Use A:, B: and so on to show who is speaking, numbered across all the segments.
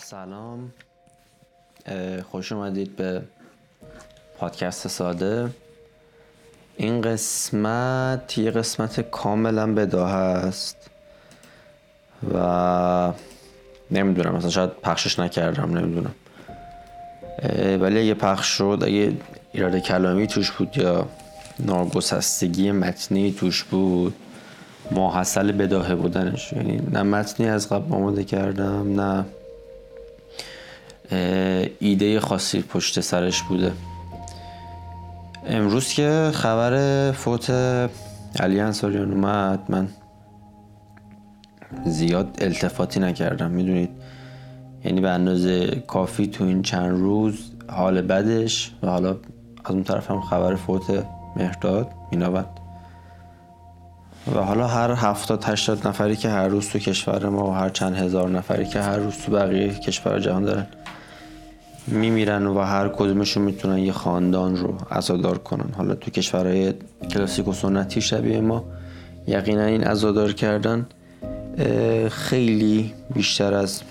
A: سلام. خوش اومدید به پادکست ساده. این قسمت یه قسمت کاملا بداه است و نمی‌دونم مثلا شاید پخشش نکردم نمی‌دونم. ولی اگه پخش شد اگه ایراد کلامی توش بود یا ناگسستگی متنی توش بود ماحصل بداهه بودنش یعنی نه متنی از قبل آماده کردم نه ایده خاصی پشت سرش بوده. امروز که خبر فوت علی انصاریان اومد من زیاد التفاتی نکردم می‌دونید؟ یعنی به اندازه کافی تو این چند روز حال بدش و حالا از اون طرف هم خبر فوت مهرداد مینابد. و حالا هر هفتاد هشتاد نفری که هر روز تو کشور ما و هر چند هزار نفری که هر روز تو بقیه کشور جهان دارن. میمیرن و هر کدومشون می‌تونن یه خاندان رو ازادار کنن. حالا تو کشورهای کلاسیک و سنتی شبیه ما یقینا این ازادار کردن خیلی بیشتر از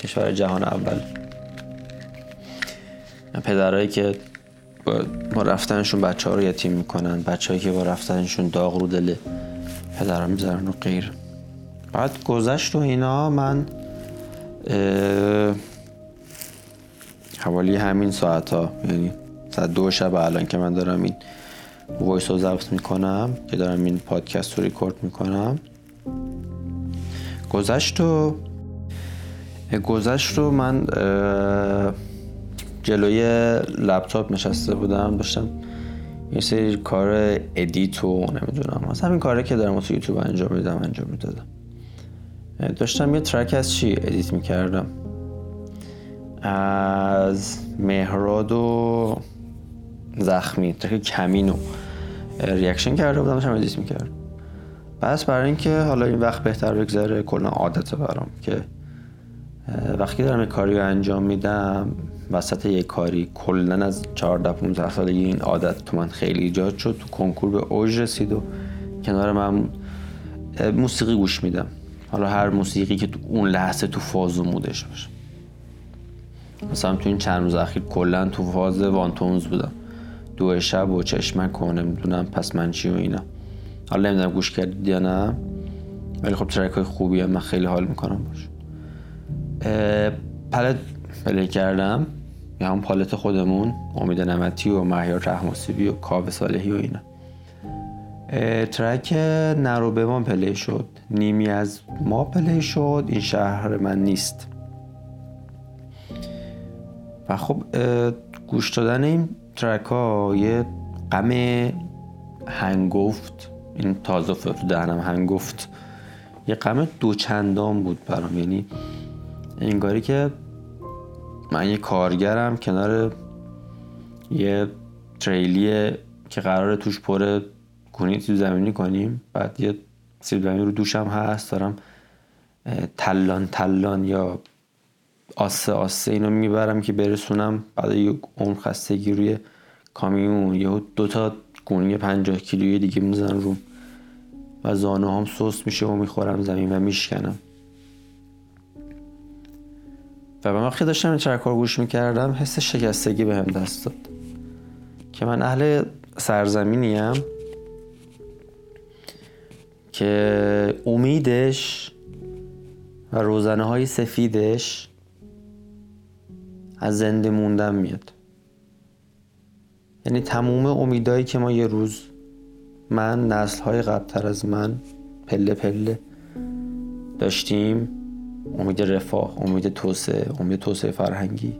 A: کشور جهان اول. پدرهایی که با رفتنشون بچه ها رو یتیم می‌کنن بچه که با رفتنشون داغ رو دل پدر می‌ذارن و غیر بعد گذشت و اینا من حوالی همین ساعت ها یعنی ساعت دو شب الان که من دارم این وایس رو ضبط می‌کنم که دارم این پادکست رو ریکورد می‌کنم. گذشت و گذشت رو من جلوی لپتاپ نشسته بودم داشتم یه سری کار ادیت و نمی‌دونم از همین کاره که دارم تو یوتیوب انجام میدم انجام می‌دادم. داشتم یه ترک از چی ادیت می‌کردم؟ از مهراد و زخمی. ترک کمینو ریاکشن کرده بودم داشتم ادیت می‌کردم بس برای اینکه حالا این وقت بهتر بگذره کلا عادت برام که وقتی دارم یه کاری رو انجام میدم وسط یک کاری کلا از 14 15 سالگی این عادت تو من خیلی ایجاد شد. تو کنکور به اوج رسید و کنار من موسیقی گوش میدم. حالا هر موسیقی که تو اون لحظه تو فاز و مودش باشه. مثلا تو این چند روز اخیر کلا تو فاز وانتونز بودم. دو شب و چشمک و نمی‌دونم پس من چی و اینا. حالا نمی‌دونم گوش کردید یا نه ولی خب ترک های خوبی من خیلی حال می‌کنم باش. پلت پلی کردم. یا هم پالت خودمون امید نمتی و مهیار رحماسیبی و کاو صالحی و اینا. ترک نرو به پلی شد. نیمی از ما پلی شد. این شهر من نیست. و خب گوش دادن این ترک ها یه غم هنگفت این تازه تو دهنم هنگفت. یه غم دوچندان بود برام. یعنی انگاری که من یه کارگرم کنار یه تریلیه که قراره توش پر کنی سیب زمینی کنیم. بعد یه سیب زمینی رو دوشم هست دارم تلان تلان یا آسه آسه اینو می‌برم که برسونم. بعد یه اون خستگی روی کامیون یا دوتا گونی پنجاه کیلویی دیگه میزن روم و زانو هم سوس میشه و می‌خورم زمین و میشکنم. و به وقتی داشتم این ترک گوش می‌کردم حس شکستگی به هم دست داد. که من اهل سرزمینیم. که امیدش و روزنه های سفیدش از زنده موندن میاد. یعنی تموم امیدایی که ما یه روز من نسل های قبلتر از من پله پله داشتیم امید رفاه امید توسعه امید توسعه فرهنگی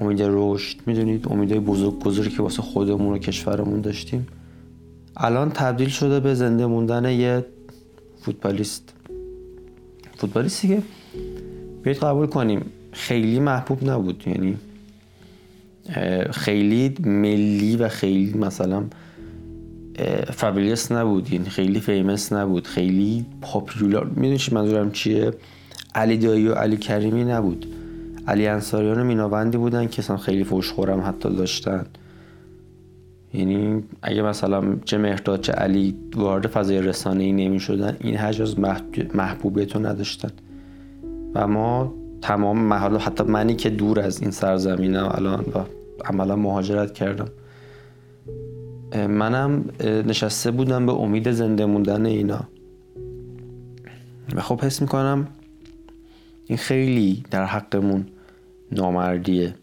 A: امید رشد می‌دونید؟ امیدهای بزرگ بزرگی که واسه خودمون و کشورمون داشتیم. الان تبدیل شده به زنده موندن یه فوتبالیست. فوتبالیستی که بیاید قبول کنیم. خیلی محبوب نبود. یعنی خیلی ملی و خیلی مثلا فابلیس نبود. یعنی خیلی فیمس نبود. خیلی پاپیولار می‌دونی منظورم چیه؟ علی دایی و علی کریمی نبود. علی انصاریان و میناوندی بودن که اصلا خیلی فوش خورم حتی داشتن. یعنی اگه مثلا چه مهرداد چه علی وارد فضای رسانه ای نمی شدن این حجم از محبوبیت نداشتن. و ما تمام محل حتی منی که دور از این سرزمینم الان و عملا مهاجرت کردم. منم نشسته بودم به امید زنده موندن اینا. و خب حس می‌کنم این خیلی در حقمون نامردیه.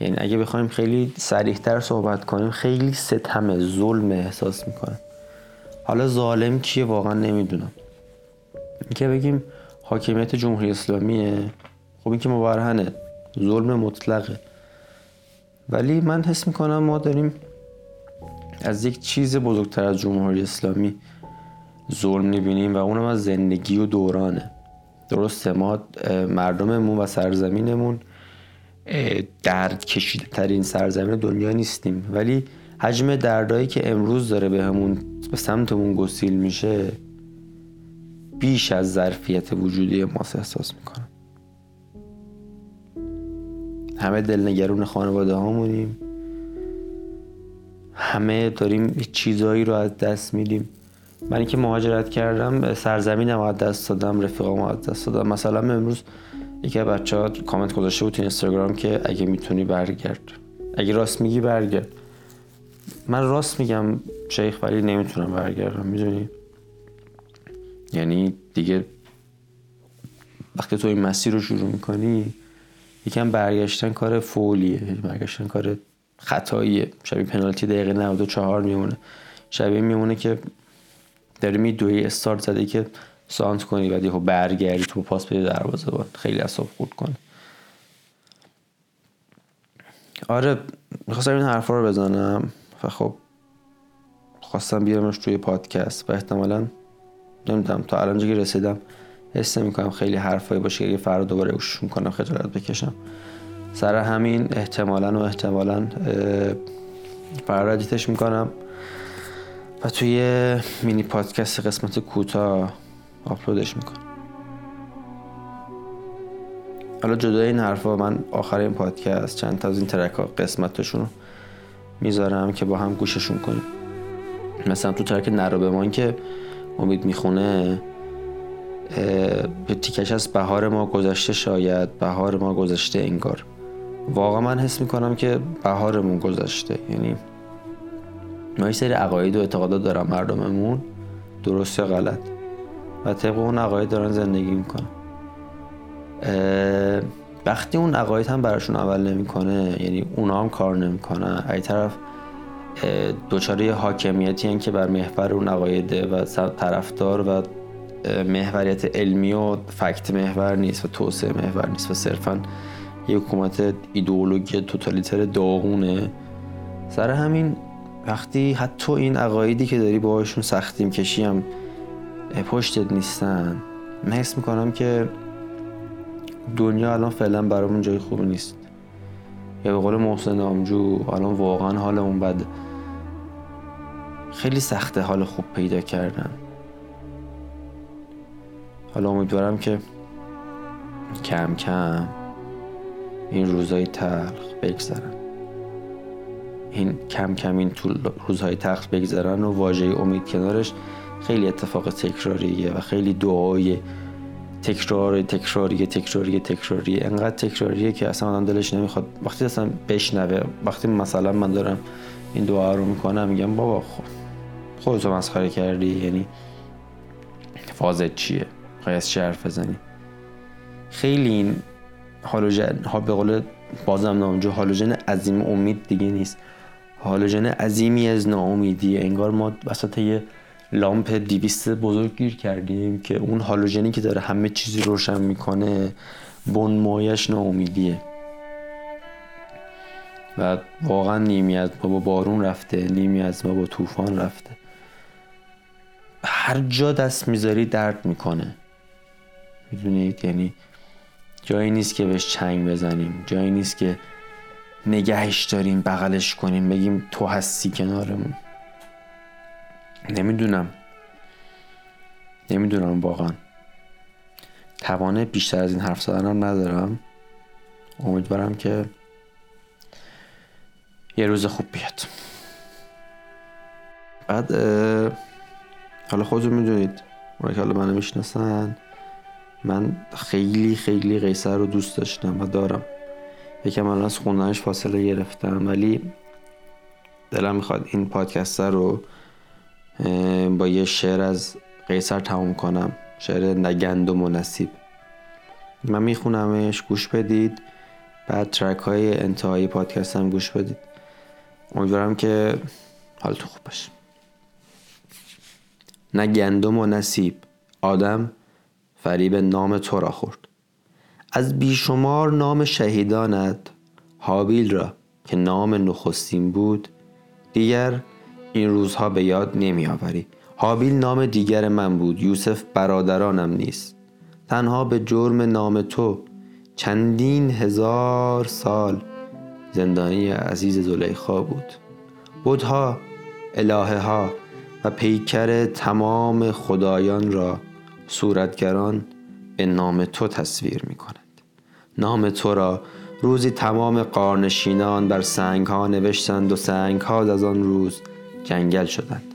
A: یعنی اگه بخوایم خیلی سریحتر صحبت کنیم خیلی ستم ظلم احساس می‌کنم. حالا ظالم کیه واقعا نمی‌دونم. که بگیم حاکمیت جمهوری اسلامیه؟ خب این که مبرهنه. ظلم مطلقه. ولی من حس می‌کنم ما داریم از یک چیز بزرگتر از جمهوری اسلامی ظلم می‌بینیم و اونم از زندگی و دورانه. درسته؟ ما مردممون و سرزمینمون درد کشیده ترین سرزمین دنیا نیستیم. ولی حجم دردایی که امروز داره به همون به سمتمون گسیل میشه بیش از ظرفیت وجودی ما احساس می‌کنم. همه دلنگرون خانواده هامونیم. همه داریم چیزایی رو از دست میدیم. من که مهاجرت کردم سرزمینم از دست دادم رفیقام از دست دادم. مثلا امروز یکی بچه ها کامنت گذاشته بود تو اینستاگرام که اگه می‌تونی برگرد. اگه راست میگی برگرد. من راست میگم شیخ ولی نمی‌تونم برگردم می‌دونی؟ یعنی دیگه وقتی تو این مسیر رو شروع می‌کنی یکم برگشتن کار فولیه برگشتن کار خطاییه. شبیه پنالتی دقیقه 94 میمونه. شبیه میمونه که داری می دوی استارت زده که سانت کنی بعد یهو برگردی تو پاس بدی دروازه با خیلی اصاب خورد کنه. آره می‌خواستم این حرفا رو بزنم و خب خواستم بیارمش توی پادکست و احتمالا نمی‌دونم تا الان که رسیدم حس کنم خیلی حرفایی باشه که فردا دوباره گوشش می‌کنم خجالت بکشم. سر همین احتمالا و احتمالا فردا ادیتش می‌کنم. و توی مینی پادکست قسمت کوتاه آپلودش می‌کنم. حالا جدای این حرفا من آخر این پادکست چند تا از این ترک ها قسمتشون رو می‌ذارم که با هم گوششون کنیم. مثلا تو ترک نرو به که امید می‌خونه به تیکش از بهار ما گذشته شاید بهار ما گذشته انگار. واقعا من حس می‌کنم که بهارمون گذشته یعنی ما یه سری عقاید و اعتقادات دارم مردممون. درست یا غلط. و طبق اون عقاید دارن زندگی می‌کنن. وقتی اون عقاید هم براشون عمل نمی‌کنه یعنی اونا هم کار نمی‌کنن. ای طرف دوچاره حاکمیتی هن که بر محور اون عقایده و طرفدار و محوریت علمی و فکت محور نیست و توسعه محور نیست و صرفا یه حکومت ایدئولوژی توتالیتر داغونه. سر همین وقتی حتی این عقایدی که داری باهاشون سختیم کشی هم پشتت نیستن. من حس می‌کنم که دنیا الان فعلا برامون جای خوبی نیست. یا به قول محسن نامجو الان واقعا حالمون بد. خیلی سخته حال خوب پیدا کردن. حالا امیدوارم که کم کم این روزهای تلخ بگذرن. این کم کم این طول روزهای تلخ بگذرن و واژه امید کنارش خیلی اتفاق تکراریه و خیلی دعای تکرار تکراری تکراری تکراری. انقدر تکراریه که اصلا آدم دلش نمی‌خواد. وقتی اصلا بشنوه وقتی مثلا من دارم این دعا رو می‌کنم میگم بابا خب خودتو مسخره کردی یعنی فازت چیه؟ خواهی از حرف بزنی؟ خیلی این هالوژن ها به قول بازم نامجو هالوژن عظیم امید دیگه نیست. هالوژن عظیمی از ناامیدیه. انگار ما وسط یه لامپ دیویست بزرگ گیر کردیم که اون هالوژنی که داره همه چیزی روشن می‌کنه بنمایش ناامیدیه. و واقعا نیمی از ما با بارون رفته نیمی از ما با طوفان رفته. هر جا دست می‌ذاری درد می‌کنه. می‌دونید؟ یعنی جایی نیست که بهش چنگ بزنیم جایی نیست که نگهش داریم بغلش کنیم بگیم تو هستی کنارمون. نمی‌دونم. نمی‌دونم واقعا. توانه بیشتر از این حرف زدنم ندارم. امیدوارم که یه روز خوب بیاد. بعد حالا خودتون می‌دونید. اونایی که حالا منو می‌شناسن من خیلی خیلی قیصر رو دوست داشتم و دارم. یکم الان از خوندنش فاصله گرفتم ولی دلم می‌خواد این پادکست رو با یه شعر از قیصر تموم کنم. شعر نگندم و نصیب. من میخونمش گوش بدید. بعد ترک های انتهایی پادکست هم گوش بدید. امیدوارم که حالتون خوب باشه. نه گندم و نصیب. آدم فریب نام تو را خورد. از بیشمار نام شهیدانت حابیل را که نام نخستین بود دیگر این روزها به یاد نمی آوری حابیل نام دیگر من بود. یوسف برادرانم نیست. تنها به جرم نام تو چندین هزار سال زندانی عزیز زلیخا بود. بودها الهه ها و پیکر تمام خدایان را صورتگران به نام تو تصویر می کنند نام تو را روزی تمام قارنشینان بر سنگ ها نوشتند و سنگ ها از آن روز جنگل شدند.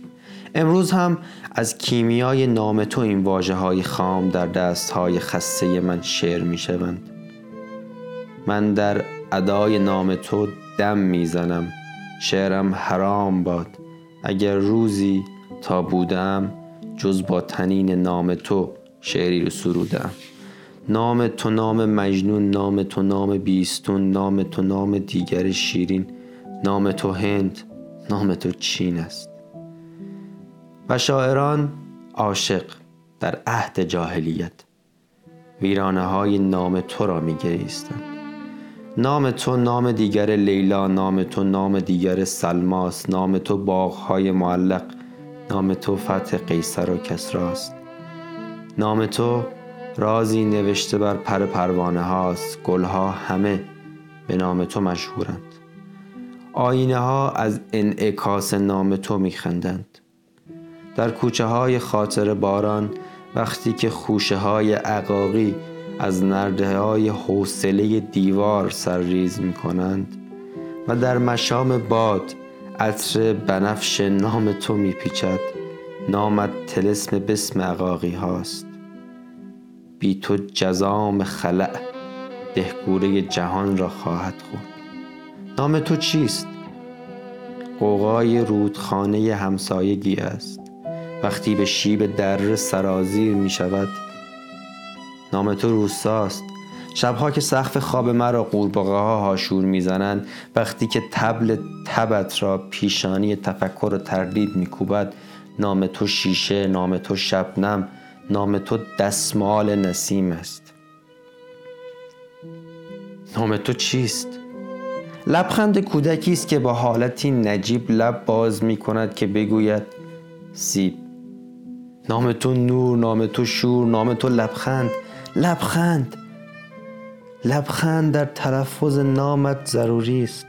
A: امروز هم از کیمیای نام تو این واجه های خام در دست های خسته من شعر می شوند. من در ادای نام تو دم می‌زنم شعرم حرام باد. اگر روزی تا بودم جز با تنین نام تو شعری رو سرودم. نام تو نام مجنون نام تو نام بیستون نام تو نام دیگر شیرین نام تو هند نام تو چین است. و شاعران عاشق در عهد جاهلیت. ویرانه های نام تو را می نام تو نام دیگر لیلا نام تو نام دیگر سلماس نام تو باغهای معلق نام تو فتح قیصر و کسراست نام تو رازی نوشته بر پر پروانه هاست. گلها همه به نام تو مشهورند. آینه ها از انعکاس نام تو میخندند. در کوچه های خاطر باران وقتی که خوشه های عقاقی از نرده های حوصله دیوار سرریز می کنند و در مشام باد عطر بنفش نام تو می پیچد نامت تلسم بسم عقاقی هاست. بی تو جزام خلع دهگوره جهان را خواهد خورد. نام تو چیست؟ قوقای رودخانه همسایگی است. وقتی به شیب در سرازیر می شود نام تو روستاست. شبها که سقف خواب مرا قورباغه ها هاشور می‌زنند وقتی که تبل تبت را پیشانی تفکر و تردید میکوبد نام تو شیشه نام تو شبنم نام تو دستمال نسیم است. نام تو چیست؟ لبخند کودکی است که با حالتی نجیب لب باز می کند که بگوید سیب. نام تو نور نام تو شور نام تو لبخند. لبخند. لبخند در تلفظ نامت ضروری است.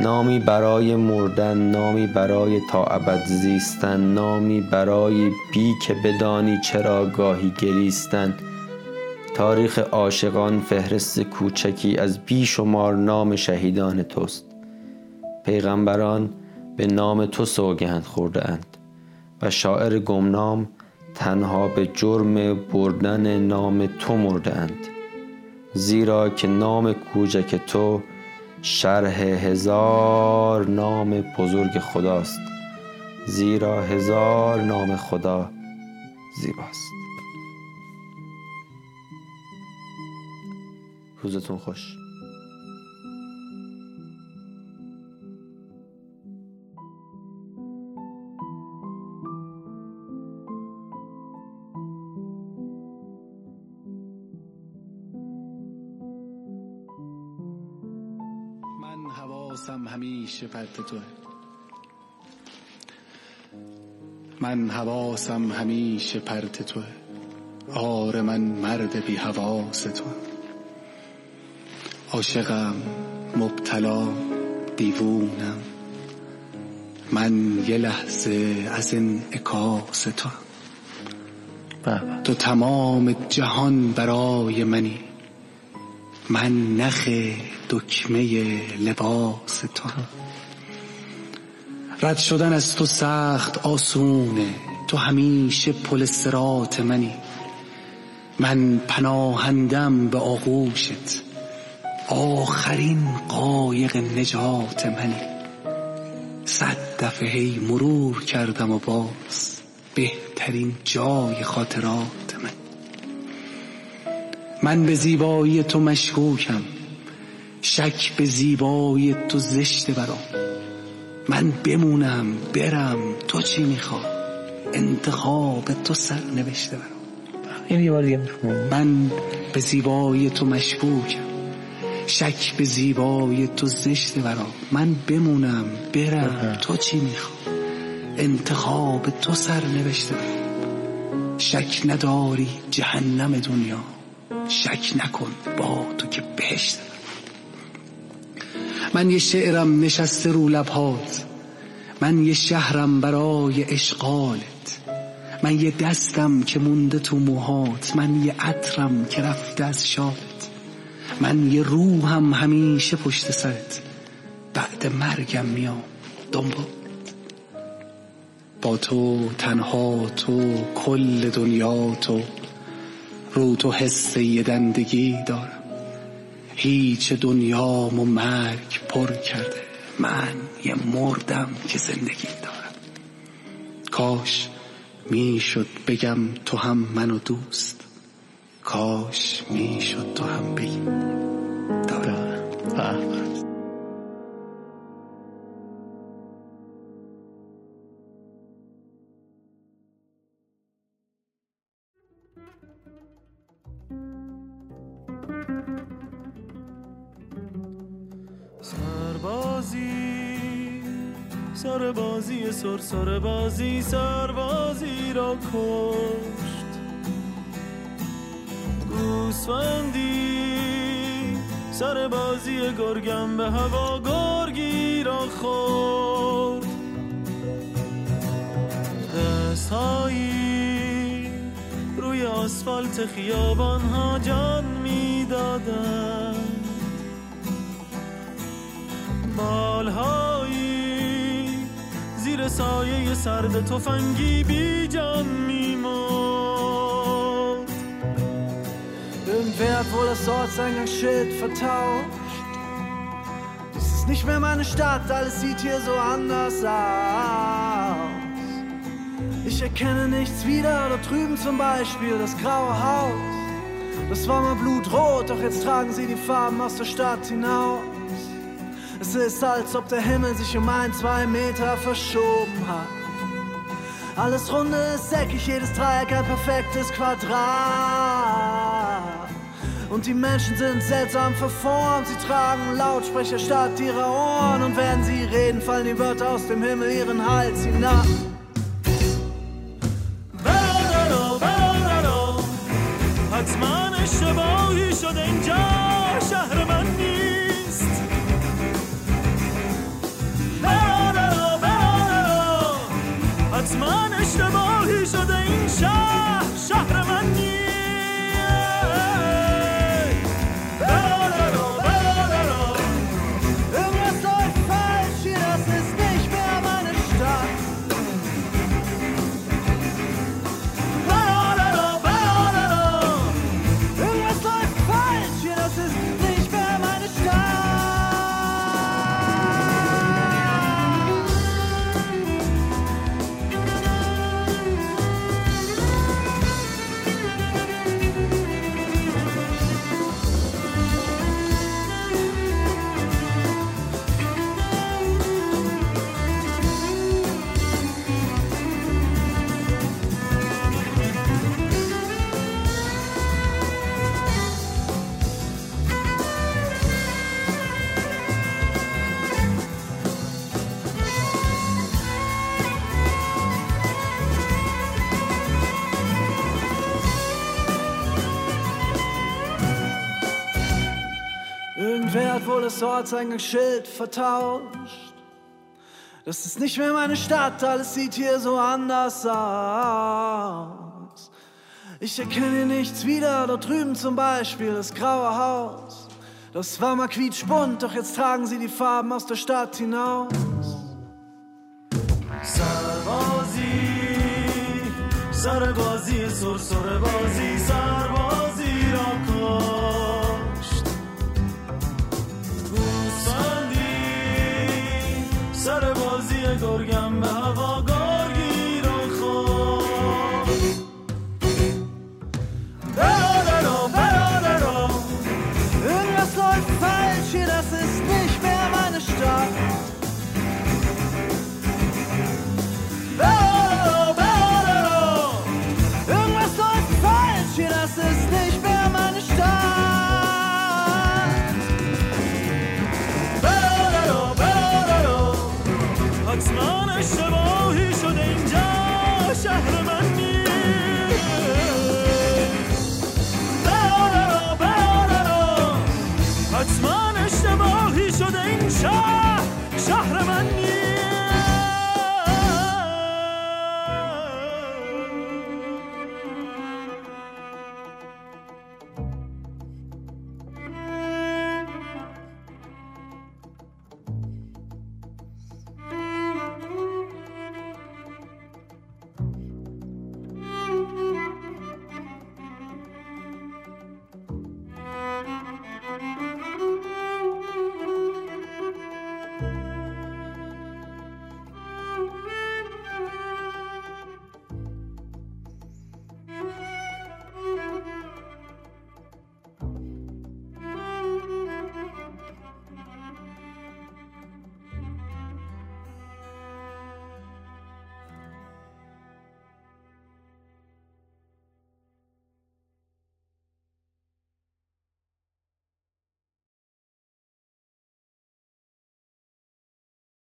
A: نامی برای مردن نامی برای تا ابد زیستن نامی برای بی که بدانی چرا گاهی گریستن. تاریخ عاشقان فهرست کوچکی از بیشمار نام شهیدان توست. پیغمبران به نام تو سوگند خورده اند و شاعر گمنام تنها به جرم بردن نام تو مردند زیرا که نام کوچک تو شرح هزار نام بزرگ خداست زیرا هزار نام خدا زیباست. روزتون خوش.
B: حواسم همیشه پرت توه. من حواسم همیشه پرت توه. آره من مرد بی حواس تو عاشقم مبتلا دیوونم. من یه لحظه از این اکاس تو تو تمام جهان برای منی. من نخ دکمه لباس تو رد شدن از تو سخت آسونه. تو همیشه پل سرات منی. من پناهندم به آغوشت. آخرین قایق نجات منی. صد دفعه هی مرور کردم و باز بهترین جای خاطرات من. من به زیبایی تو مشکوکم. شک به زیبایی تو زشته برام. من بمونم برم تو چی می‌خواد انتخاب تو سر نوشته برام.
A: این یه بار دیگه
B: من به زیبایی تو مشکوکم. شک به زیبایی تو زشته برام من بمونم برم. تو چی می‌خواد انتخاب تو سر نوشته برام شک نداری جهنم دنیا. شک نکن با تو که بهشت. من یه شعرم نشسته رو لبهات. من یه شهرم برای اشغالت. من یه دستم که مونده تو موهات. من یه عطرم که رفته از شالت. من یه روحم همیشه پشت سرت. بعد مرگم میام. دنبال. با تو تنها تو کل دنیا تو رو تو حس یه دندگی دارم. هیچ دنیام و مرگ پر کرده. من یه مردم که زندگی دارم. کاش می‌شد بگم تو هم منو دوست. کاش می‌شد تو هم بگی. دارم.
C: سر بازی سر سر بازی سربازی را کشت گوسفندی. سر بازی گرگم به هوا گرگی را خورد. دستهایی روی آسفالت خیابان ها جان می‌دادند. بالهایی زیر سایه سرد تفنگی بی جان
D: Im Wert wohl das Ortseingangsschild vertauscht. Dies ist nicht mehr meine Stadt, alles sieht hier so anders aus. Ich erkenne nichts wieder, dort drüben zum Beispiel das graue Haus. Das war mal blutrot, doch jetzt tragen sie die Farben aus der Stadt hinaus. Es ist, als ob der Himmel sich um ein, zwei Meter verschoben hat. Alles runde ist eckig, jedes Dreieck ein perfektes Quadrat. Und die Menschen sind seltsam verformt, sie tragen Lautsprecher statt ihrer Ohren. Und wenn sie reden, fallen die Wörter aus dem Himmel ihren Hals hinab.
C: حتما اشتباهی شده اینجا شهر من نیست برادرا برادرا حتما اشتباهی شده این شهر شهر
D: das Ortseingangsschild vertauscht. Das ist nicht mehr meine Stadt, alles sieht hier so anders aus. Ich erkenne nichts wieder, dort drüben zum Beispiel das graue Haus. Das war mal quietschbunt, doch jetzt tragen sie die Farben aus der Stadt hinaus. Sarbazi,
C: Sarbazi, Sur, Sarbazi, Sarbazi.